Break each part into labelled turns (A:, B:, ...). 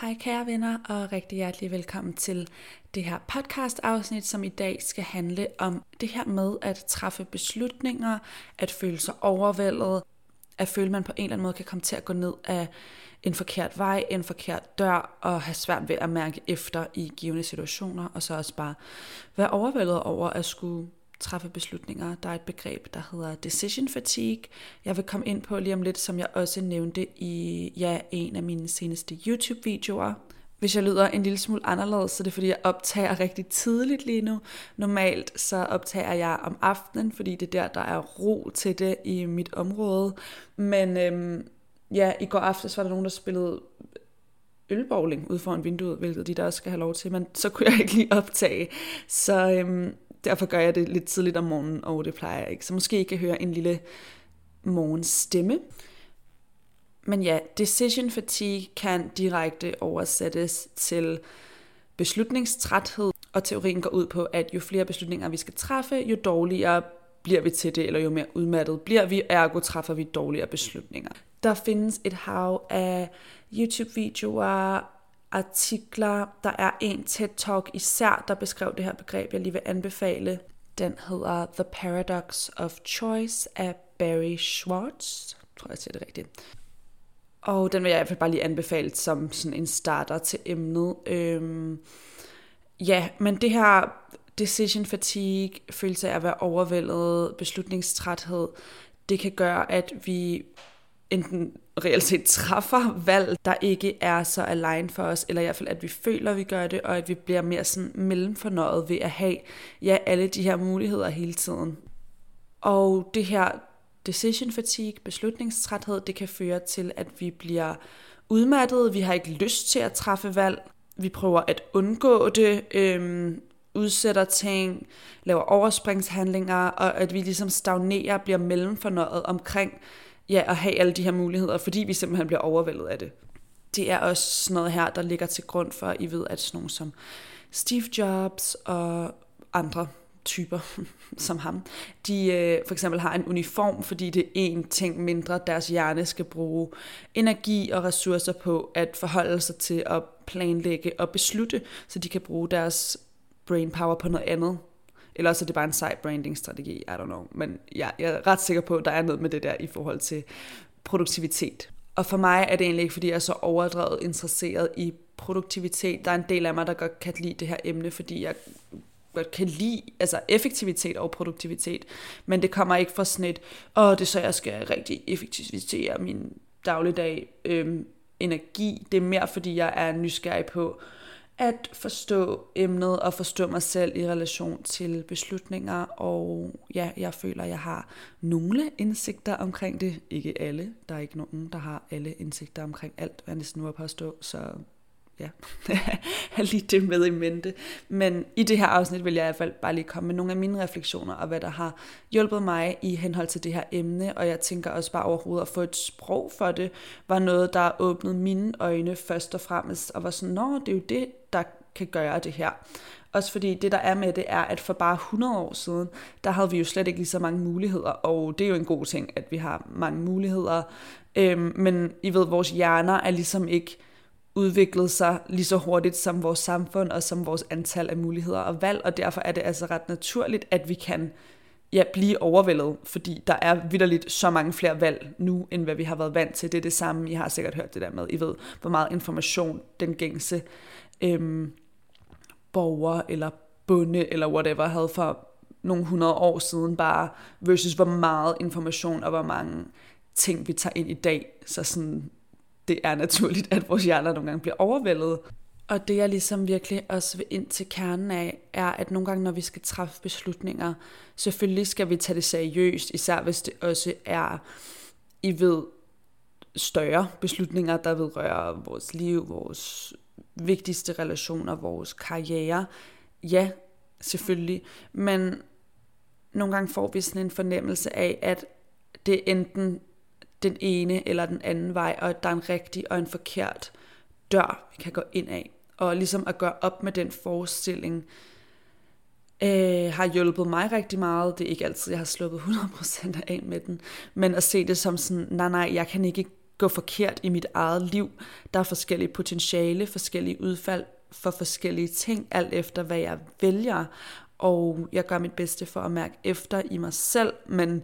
A: Hej kære venner, og rigtig hjertelig velkommen til det her podcast afsnit, som i dag skal handle om det her med at træffe beslutninger, at føle sig overvældet, at føle, at man på en eller anden måde kan komme til at gå ned af en forkert vej, en forkert dør, og have svært ved at mærke efter i givende situationer, og så også bare være overvældet over at skulle træffe beslutninger. Der er et begreb, der hedder decision fatigue. Jeg vil komme ind på lige om lidt, som jeg også nævnte i ja, en af mine seneste YouTube-videoer. Hvis jeg lyder en lille smule anderledes, så er det fordi, jeg optager rigtig tidligt lige nu. Normalt så optager jeg om aftenen, fordi det er der, der er ro til det i mit område. Men øhm, ja, i går aftes var der nogen, der spillede ølbowling ud foran vinduet, hvilket de der også skal have lov til, men så kunne jeg ikke lige optage. Så øhm, derfor gør jeg det lidt tidligt om morgenen, og det plejer jeg ikke. Så måske I kan høre en lille morgenstemme. Men ja, decision fatigue kan direkte oversættes til beslutningstræthed, og teorien går ud på, at jo flere beslutninger vi skal træffe, jo dårligere bliver vi til det, eller jo mere udmattet bliver vi, ergo træffer vi dårligere beslutninger. Der findes et hav af YouTube-videoer, artikler. Der er en TED-talk især, der beskrev det her begreb, jeg lige vil anbefale. Den hedder The Paradox of Choice af Barry Schwartz. Jeg tror, jeg siger det rigtigt. Og den vil jeg i hvert fald bare lige anbefale som sådan en starter til emnet. Øhm, ja, men det her decision fatigue, følelse af at være overvældet, beslutningstræthed, det kan gøre, at vi enten reelt set træffer valg, der ikke er så align for os, eller i hvert fald, at vi føler, at vi gør det, og at vi bliver mere sådan mellemfornøjet ved at have ja, alle de her muligheder hele tiden. Og det her decision fatigue, beslutningstræthed, det kan føre til, at vi bliver udmattet, vi har ikke lyst til at træffe valg, vi prøver at undgå det, øhm, udsætter ting, laver overspringshandlinger, og at vi ligesom stagnerer, bliver mellemfornøjet omkring ja, at have alle de her muligheder, fordi vi simpelthen bliver overvældet af det. Det er også sådan noget her, der ligger til grund for, at I ved, at sådan nogle som Steve Jobs og andre typer som ham, de øh, for eksempel har en uniform, fordi det er én ting mindre, deres hjerne skal bruge energi og ressourcer på at forholde sig til at planlægge og beslutte, så de kan bruge deres brain power på noget andet. Eller også er det bare en sej branding strategi, I don't know. Men ja, jeg er ret sikker på, at der er noget med det der i forhold til produktivitet. Og for mig er det egentlig ikke, fordi jeg er så overdrevet interesseret i produktivitet. Der er en del af mig, der godt kan lide det her emne, fordi jeg godt kan lide altså effektivitet og produktivitet. Men det kommer ikke fra sådan et, åh, det er så, jeg skal rigtig effektivisere min dagligdag øhm, energi. Det er mere, fordi jeg er nysgerrig på, at forstå emnet og forstå mig selv i relation til beslutninger, og ja, jeg føler, at jeg har nogle indsigter omkring det. Ikke alle. Der er ikke nogen, der har alle indsigter omkring alt, hvad jeg næsten nu har påstå, så ja, have lige det med i mente. Men i det her afsnit vil jeg i hvert fald bare lige komme med nogle af mine refleksioner, og hvad der har hjulpet mig i henhold til det her emne, og jeg tænker også bare overhovedet at få et sprog for det, var noget, der åbnede mine øjne først og fremmest, og var sådan, nå, det er jo det, der kan gøre det her. Også fordi det, der er med det, er, at for bare 100 år siden, der havde vi jo slet ikke lige så mange muligheder, og det er jo en god ting, at vi har mange muligheder. Øhm, men I ved, vores hjerner er ligesom ikke udviklet sig lige så hurtigt som vores samfund og som vores antal af muligheder og valg, og derfor er det altså ret naturligt, at vi kan ja, blive overvældet, fordi der er vidderligt så mange flere valg nu, end hvad vi har været vant til. Det er det samme, I har sikkert hørt det der med, I ved, hvor meget information den gængse øhm, borger eller bonde eller whatever havde for nogle hundrede år siden bare, versus hvor meget information og hvor mange ting vi tager ind i dag. Så sådan, det er naturligt, at vores hjerner nogle gange bliver overvældet. Og det jeg ligesom virkelig også vil ind til kernen af, er, at nogle gange, når vi skal træffe beslutninger, selvfølgelig skal vi tage det seriøst, især hvis det også er, I ved, større beslutninger, der vedrører vores liv, vores vigtigste relationer, vores karriere. Ja, selvfølgelig. Men nogle gange får vi sådan en fornemmelse af, at det enten den ene eller den anden vej, og at der er en rigtig og en forkert dør, vi kan gå ind af. Og ligesom at gøre op med den forestilling, øh, har hjulpet mig rigtig meget. Det er ikke altid, jeg har sluppet 100% af med den, men at se det som sådan, nej nej, jeg kan ikke gå forkert i mit eget liv. Der er forskellige potentiale, forskellige udfald for forskellige ting, alt efter hvad jeg vælger. Og jeg gør mit bedste for at mærke efter i mig selv, men,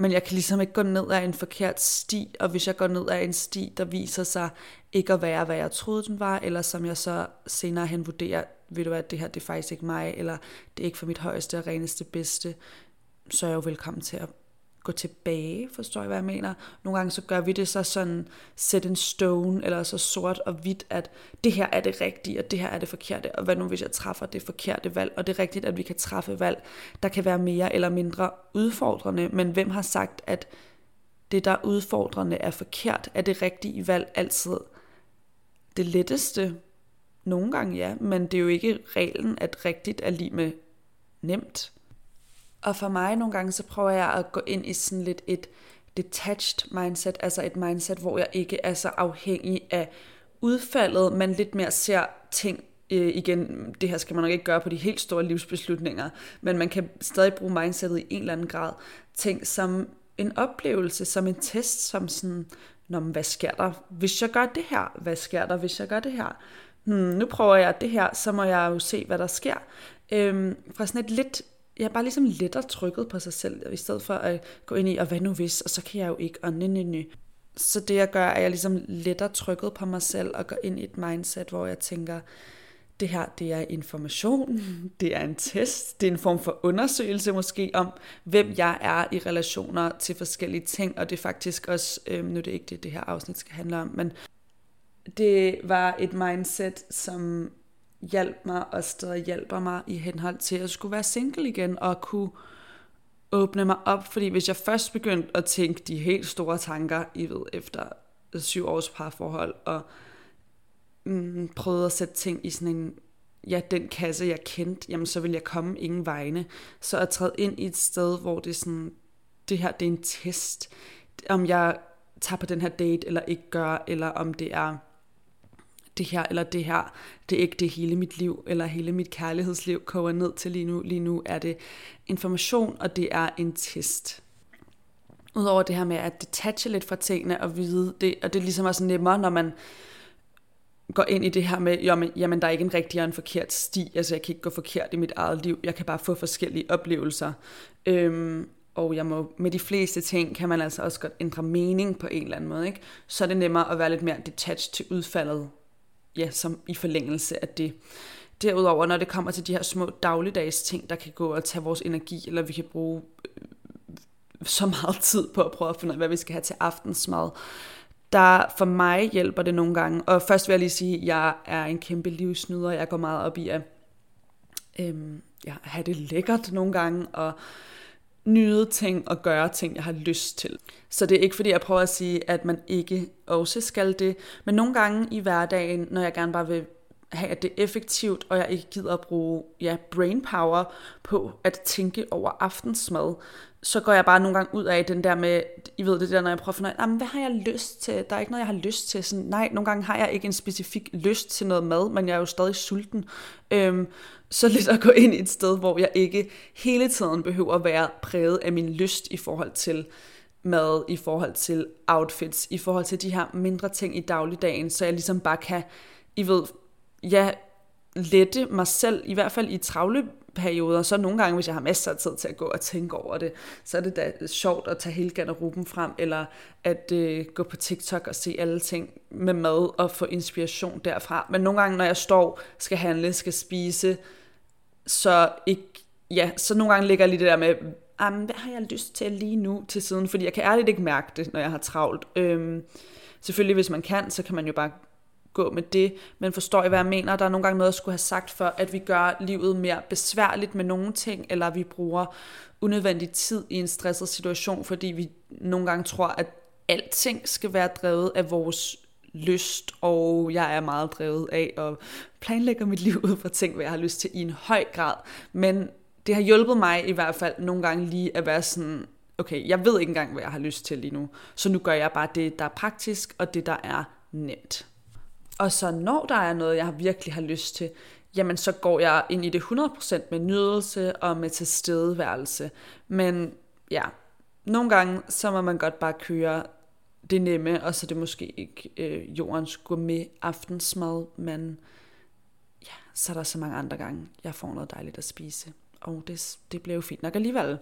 A: men jeg kan ligesom ikke gå ned ad en forkert sti, og hvis jeg går ned ad en sti, der viser sig ikke at være, hvad jeg troede den var, eller som jeg så senere hen vurderer, ved du hvad, det her det er faktisk ikke mig, eller det er ikke for mit højeste og reneste bedste, så er jeg jo velkommen til at gå tilbage, forstår jeg, hvad jeg mener? Nogle gange så gør vi det så sådan set en stone, eller så sort og hvidt, at det her er det rigtige, og det her er det forkerte, og hvad nu hvis jeg træffer det forkerte valg, og det er rigtigt, at vi kan træffe valg, der kan være mere eller mindre udfordrende, men hvem har sagt, at det, der er udfordrende, er forkert? Er det rigtige valg altid det letteste? Nogle gange ja, men det er jo ikke reglen, at rigtigt er lige med nemt. Og for mig nogle gange, så prøver jeg at gå ind i sådan lidt et detached mindset, altså et mindset, hvor jeg ikke er så afhængig af udfaldet, men lidt mere ser ting øh, igen, det her skal man nok ikke gøre på de helt store livsbeslutninger, men man kan stadig bruge mindsetet i en eller anden grad. Ting som en oplevelse, som en test, som sådan, Nå, men hvad sker der, hvis jeg gør det her? Hvad sker der, hvis jeg gør det her? Hmm, nu prøver jeg det her, så må jeg jo se, hvad der sker. Øhm, fra sådan et lidt jeg er bare ligesom lettere trykket på sig selv, i stedet for at gå ind i, og hvad nu hvis, og så kan jeg jo ikke, og nej, nej. Så det jeg gør, er, at jeg ligesom lettere trykket på mig selv, og går ind i et mindset, hvor jeg tænker, det her, det er information, det er en test, det er en form for undersøgelse måske om, hvem jeg er i relationer til forskellige ting, og det er faktisk også, øh, nu er det ikke det, det her afsnit skal handle om, men det var et mindset, som hjalp mig og stadig hjælper mig i henhold til at skulle være single igen og kunne åbne mig op, fordi hvis jeg først begyndte at tænke de helt store tanker, I ved, efter syv års parforhold, og mm, prøvede at sætte ting i sådan en, ja, den kasse, jeg kendte, jamen så vil jeg komme ingen vegne. Så at træde ind i et sted, hvor det er sådan, det her, det er en test, om jeg tager på den her date, eller ikke gør, eller om det er det her eller det her, det er ikke det hele mit liv, eller hele mit kærlighedsliv koger ned til lige nu. Lige nu er det information, og det er en test. Udover det her med at detache lidt fra tingene og vide det, og det ligesom er ligesom også nemmere, når man går ind i det her med, jamen, jamen der er ikke en rigtig og en forkert sti, altså jeg kan ikke gå forkert i mit eget liv, jeg kan bare få forskellige oplevelser. Øhm, og jeg må, med de fleste ting kan man altså også godt ændre mening på en eller anden måde, ikke? så er det nemmere at være lidt mere detached til udfaldet ja, som i forlængelse af det. Derudover, når det kommer til de her små dagligdags ting, der kan gå og tage vores energi, eller vi kan bruge øh, så meget tid på at prøve at finde ud af, hvad vi skal have til aftensmad, der for mig hjælper det nogle gange. Og først vil jeg lige sige, at jeg er en kæmpe livsnyder. Jeg går meget op i at øhm, ja, have det lækkert nogle gange, og nyde ting og gøre ting, jeg har lyst til. Så det er ikke fordi, jeg prøver at sige, at man ikke også skal det, men nogle gange i hverdagen, når jeg gerne bare vil have, at det er effektivt, og jeg ikke gider at bruge ja, brain power på at tænke over aftensmad, så går jeg bare nogle gange ud af den der med, I ved det der, når jeg prøver at finde ud af, hvad har jeg lyst til? Der er ikke noget, jeg har lyst til. Sådan, nej, nogle gange har jeg ikke en specifik lyst til noget mad, men jeg er jo stadig sulten. Øhm, så lidt at gå ind i et sted, hvor jeg ikke hele tiden behøver at være præget af min lyst i forhold til mad, i forhold til outfits, i forhold til de her mindre ting i dagligdagen, så jeg ligesom bare kan, I ved, ja, lette mig selv, i hvert fald i travle perioder, så nogle gange, hvis jeg har masser af tid til at gå og tænke over det, så er det da sjovt at tage hele garderoben frem, eller at øh, gå på TikTok og se alle ting med mad og få inspiration derfra. Men nogle gange, når jeg står, skal handle, skal spise, så ikke, ja, så nogle gange ligger jeg lige det der med, ah, hvad har jeg lyst til lige nu til siden, fordi jeg kan ærligt ikke mærke det, når jeg har travlt. Øhm, selvfølgelig, hvis man kan, så kan man jo bare gå med det, men forstår I, hvad jeg mener? Der er nogle gange noget, jeg skulle have sagt for, at vi gør livet mere besværligt med nogle ting, eller vi bruger unødvendig tid i en stresset situation, fordi vi nogle gange tror, at alting skal være drevet af vores lyst, og jeg er meget drevet af at planlægge mit liv ud fra ting, hvad jeg har lyst til i en høj grad. Men det har hjulpet mig i hvert fald nogle gange lige at være sådan, okay, jeg ved ikke engang, hvad jeg har lyst til lige nu, så nu gør jeg bare det, der er praktisk, og det, der er nemt. Og så når der er noget, jeg virkelig har lyst til, jamen så går jeg ind i det 100% med nydelse og med tilstedeværelse. Men ja, nogle gange, så må man godt bare køre det nemme, og så er det måske ikke øh, jordens gourmet aftensmad, men ja, så er der så mange andre gange, jeg får noget dejligt at spise. Og det, det blev jo fint nok alligevel.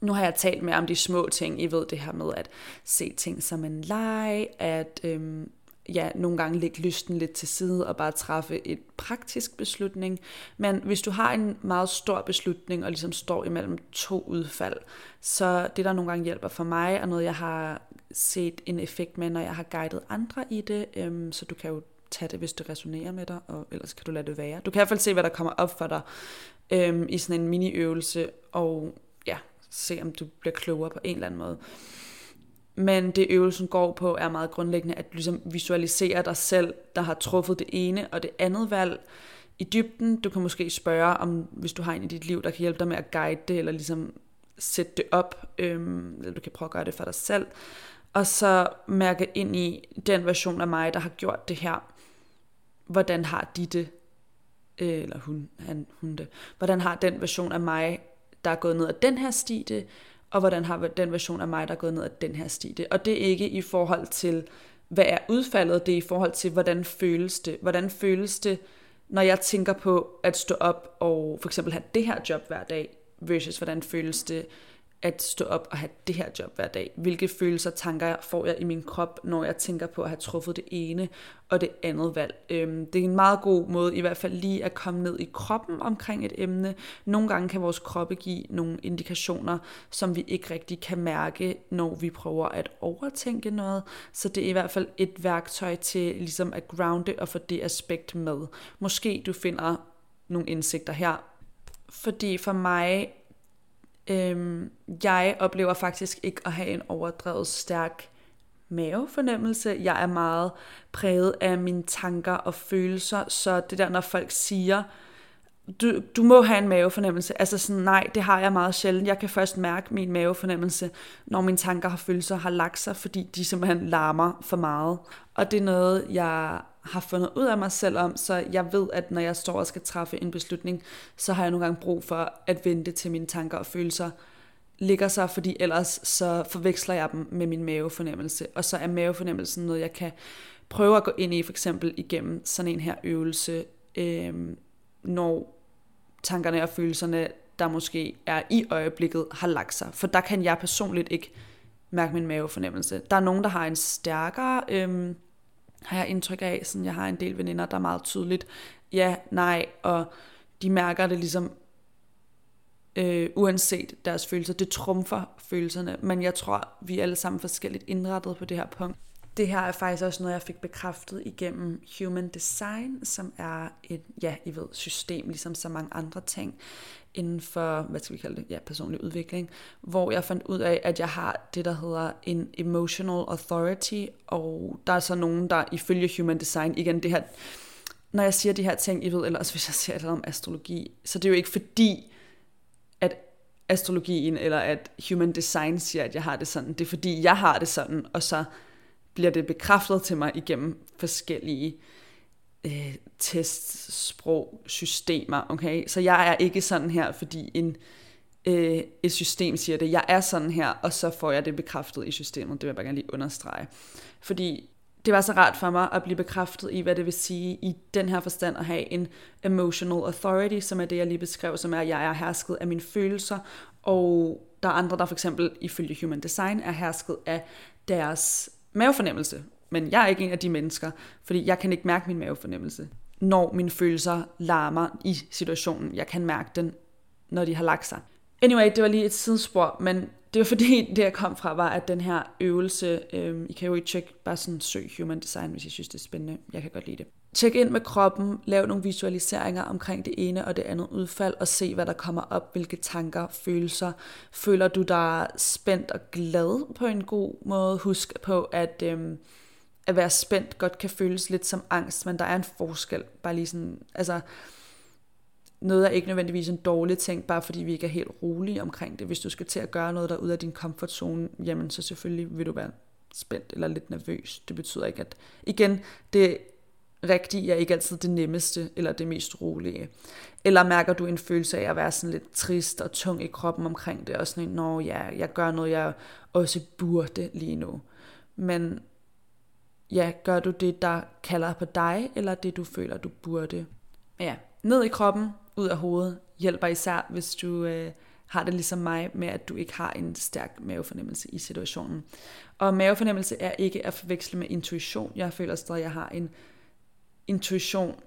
A: Nu har jeg talt mere om de små ting. I ved det her med at se ting som en leg, at øhm, ja, nogle gange lægge lysten lidt til side og bare træffe et praktisk beslutning. Men hvis du har en meget stor beslutning og ligesom står imellem to udfald, så det der nogle gange hjælper for mig, og noget jeg har set en effekt med, når jeg har guidet andre i det, øhm, så du kan jo tage det, hvis det resonerer med dig, og ellers kan du lade det være. Du kan i hvert fald se, hvad der kommer op for dig øhm, i sådan en mini-øvelse, og ja, se om du bliver klogere på en eller anden måde. Men det øvelsen går på er meget grundlæggende, at du ligesom visualiserer dig selv, der har truffet det ene og det andet valg i dybden. Du kan måske spørge, om hvis du har en i dit liv, der kan hjælpe dig med at guide det, eller ligesom sætte det op, øhm, eller du kan prøve at gøre det for dig selv. Og så mærke ind i den version af mig, der har gjort det her. Hvordan har de det? Øh, eller hun, han, hun det. Hvordan har den version af mig, der er gået ned ad den her sti det? Og hvordan har den version af mig, der er gået ned ad den her stige. Og det er ikke i forhold til, hvad er udfaldet, det er i forhold til, hvordan føles det. Hvordan føles det, når jeg tænker på at stå op og for eksempel have det her job hver dag, versus hvordan føles det, at stå op og have det her job hver dag. Hvilke følelser, tanker får jeg i min krop, når jeg tænker på at have truffet det ene og det andet valg. Øhm, det er en meget god måde i hvert fald lige at komme ned i kroppen omkring et emne. Nogle gange kan vores kroppe give nogle indikationer, som vi ikke rigtig kan mærke, når vi prøver at overtænke noget. Så det er i hvert fald et værktøj til ligesom at grounde og få det aspekt med. Måske du finder nogle indsigter her. Fordi for mig Øhm, jeg oplever faktisk ikke at have en overdrevet stærk mavefornemmelse. Jeg er meget præget af mine tanker og følelser, så det der, når folk siger, du, du må have en mavefornemmelse. Altså sådan, nej, det har jeg meget sjældent. Jeg kan først mærke min mavefornemmelse, når mine tanker og følelser har lagt sig, fordi de simpelthen larmer for meget. Og det er noget, jeg har fundet ud af mig selv om, så jeg ved, at når jeg står og skal træffe en beslutning, så har jeg nogle gange brug for at vente til mine tanker og følelser ligger sig, fordi ellers så forveksler jeg dem med min mavefornemmelse, og så er mavefornemmelsen noget, jeg kan prøve at gå ind i, for eksempel igennem sådan en her øvelse, øh, når tankerne og følelserne, der måske er i øjeblikket, har lagt sig. For der kan jeg personligt ikke mærke min mavefornemmelse. Der er nogen, der har en stærkere... Øh, har jeg indtryk af, sådan jeg har en del veninder, der er meget tydeligt ja, nej, og de mærker det ligesom øh, uanset deres følelser. Det trumfer følelserne, men jeg tror, vi er alle sammen forskelligt indrettet på det her punkt. Det her er faktisk også noget, jeg fik bekræftet igennem Human Design, som er et, ja, I ved, system, ligesom så mange andre ting inden for, hvad skal vi kalde det, ja, personlig udvikling, hvor jeg fandt ud af, at jeg har det, der hedder en emotional authority, og der er så nogen, der ifølge Human Design, igen det her, når jeg siger de her ting, I ved, eller også hvis jeg siger noget om astrologi, så det er jo ikke fordi, at astrologien eller at Human Design siger, at jeg har det sådan. Det er fordi, jeg har det sådan, og så bliver det bekræftet til mig igennem forskellige øh, testsprog, systemer, okay? Så jeg er ikke sådan her, fordi en, øh, et system siger det. Jeg er sådan her, og så får jeg det bekræftet i systemet. Det vil jeg bare gerne lige understrege. Fordi det var så rart for mig at blive bekræftet i, hvad det vil sige i den her forstand at have en emotional authority, som er det, jeg lige beskrev, som er, at jeg er hersket af mine følelser, og der er andre, der for eksempel ifølge Human Design er hersket af deres mavefornemmelse. Men jeg er ikke en af de mennesker, fordi jeg kan ikke mærke min mavefornemmelse, når mine følelser larmer i situationen. Jeg kan mærke den, når de har lagt sig. Anyway, det var lige et sidespor, men det var fordi, det jeg kom fra, var, at den her øvelse, øh, I kan jo ikke tjekke, bare sådan søg human design, hvis I synes, det er spændende. Jeg kan godt lide det. Tjek ind med kroppen, lav nogle visualiseringer omkring det ene og det andet udfald, og se, hvad der kommer op, hvilke tanker, følelser. Føler du dig spændt og glad på en god måde? Husk på, at øhm, at være spændt godt kan føles lidt som angst, men der er en forskel. Bare lige sådan, altså, noget er ikke nødvendigvis en dårlig ting, bare fordi vi ikke er helt rolige omkring det. Hvis du skal til at gøre noget, der er ud af din komfortzone, jamen så selvfølgelig vil du være spændt eller lidt nervøs. Det betyder ikke, at igen, det rigtige er ikke altid det nemmeste eller det mest rolige. Eller mærker du en følelse af at være sådan lidt trist og tung i kroppen omkring det, og sådan en, når ja, jeg gør noget, jeg også burde lige nu. men ja, gør du det, der kalder på dig, eller det, du føler, du burde? Ja, ned i kroppen, ud af hovedet, hjælper især, hvis du øh, har det ligesom mig med, at du ikke har en stærk mavefornemmelse i situationen. Og mavefornemmelse er ikke at forveksle med intuition. Jeg føler stadig, at jeg har en intuition.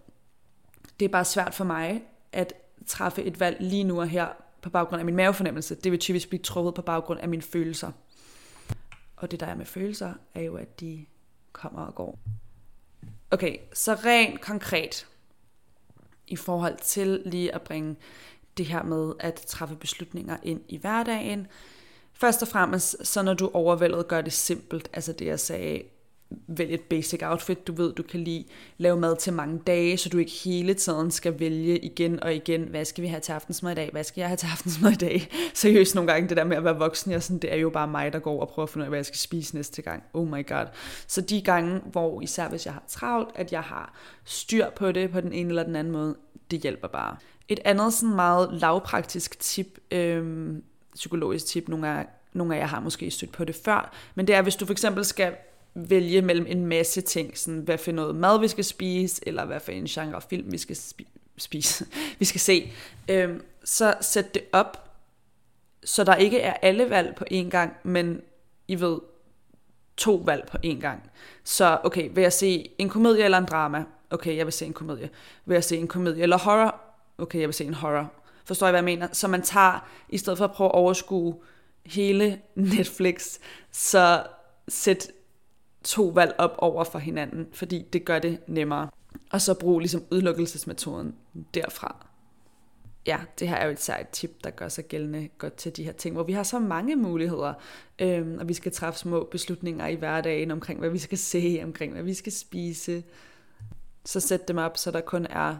A: Det er bare svært for mig at træffe et valg lige nu og her på baggrund af min mavefornemmelse. Det vil typisk blive truffet på baggrund af mine følelser. Og det der er med følelser, er jo, at de kommer og går. Okay, så rent konkret i forhold til lige at bringe det her med at træffe beslutninger ind i hverdagen. Først og fremmest, så når du overvældet, gør det simpelt. Altså det jeg sagde, vælg et basic outfit, du ved, du kan lige lave mad til mange dage, så du ikke hele tiden skal vælge igen og igen, hvad skal vi have til aftensmad i dag, hvad skal jeg have til aftensmad i dag. Seriøst nogle gange, det der med at være voksen, jeg sådan, det er jo bare mig, der går og prøver at finde ud af, hvad jeg skal spise næste gang. Oh my god. Så de gange, hvor især hvis jeg har travlt, at jeg har styr på det på den ene eller den anden måde, det hjælper bare. Et andet sådan meget lavpraktisk tip, øhm, psykologisk tip, nogle af, nogle af jer har måske stødt på det før, men det er, hvis du for eksempel skal vælge mellem en masse ting, sådan hvad for noget mad vi skal spise, eller hvad for en genre film vi skal spise, vi skal se, øhm, så sæt det op, så der ikke er alle valg på én gang, men I ved, to valg på én gang. Så okay, vil jeg se en komedie eller en drama? Okay, jeg vil se en komedie. Vil jeg se en komedie eller horror? Okay, jeg vil se en horror. Forstår I, hvad jeg mener? Så man tager, i stedet for at prøve at overskue hele Netflix, så sæt to valg op over for hinanden, fordi det gør det nemmere. Og så brug ligesom udelukkelsesmetoden derfra. Ja, det her er jo et særligt tip, der gør sig gældende godt til de her ting, hvor vi har så mange muligheder, øhm, og vi skal træffe små beslutninger i hverdagen omkring, hvad vi skal se, omkring, hvad vi skal spise. Så sæt dem op, så der kun er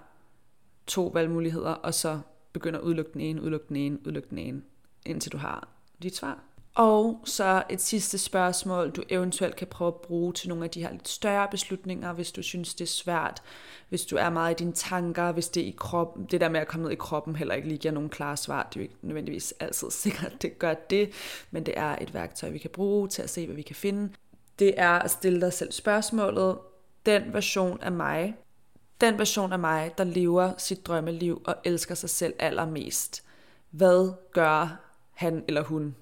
A: to valgmuligheder, og så begynder at udelukke den ene, udelukke den ene, udelukke den ene, indtil du har dit svar. Og så et sidste spørgsmål, du eventuelt kan prøve at bruge til nogle af de her lidt større beslutninger, hvis du synes, det er svært, hvis du er meget i dine tanker, hvis det er i kroppen, det der med at komme ned i kroppen heller ikke lige giver nogen klare svar, det er jo ikke nødvendigvis altid sikkert, at det gør det, men det er et værktøj, vi kan bruge til at se, hvad vi kan finde. Det er at stille dig selv spørgsmålet, den version af mig, den version af mig, der lever sit drømmeliv og elsker sig selv allermest, hvad gør han eller hun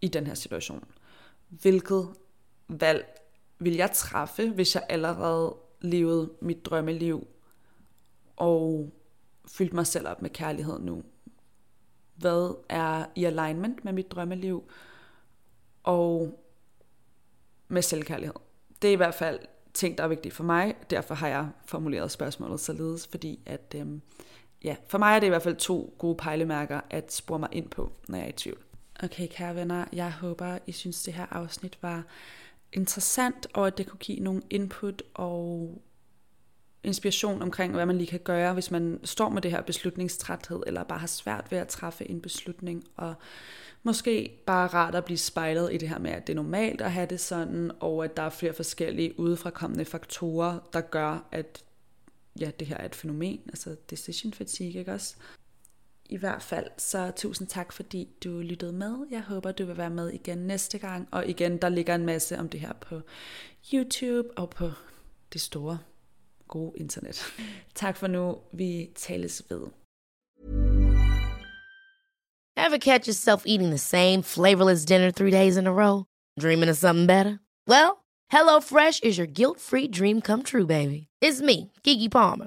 A: i den her situation. Hvilket valg vil jeg træffe, hvis jeg allerede levede mit drømmeliv og fyldte mig selv op med kærlighed nu? Hvad er i alignment med mit drømmeliv og med selvkærlighed? Det er i hvert fald ting, der er vigtige for mig. Derfor har jeg formuleret spørgsmålet således, fordi at, øhm, ja, for mig er det i hvert fald to gode pejlemærker at spore mig ind på, når jeg er i tvivl. Okay, kære venner, jeg håber, I synes, det her afsnit var interessant, og at det kunne give nogle input og inspiration omkring, hvad man lige kan gøre, hvis man står med det her beslutningstræthed, eller bare har svært ved at træffe en beslutning, og måske bare rart at blive spejlet i det her med, at det er normalt at have det sådan, og at der er flere forskellige udefrakommende faktorer, der gør, at ja, det her er et fænomen, altså decision fatigue, ikke også? I hvert fald, så tusind tak, fordi du lyttede med. Jeg håber, du vil være med igen næste gang. Og igen, der ligger en masse om det her på YouTube og på det store, gode internet. Tak for nu. Vi tales ved.
B: Ever catch yourself eating the same flavorless dinner three days in a row? Dreaming of something better? Well, HelloFresh is your guilt-free dream come true, baby. It's me, Kiki Palmer.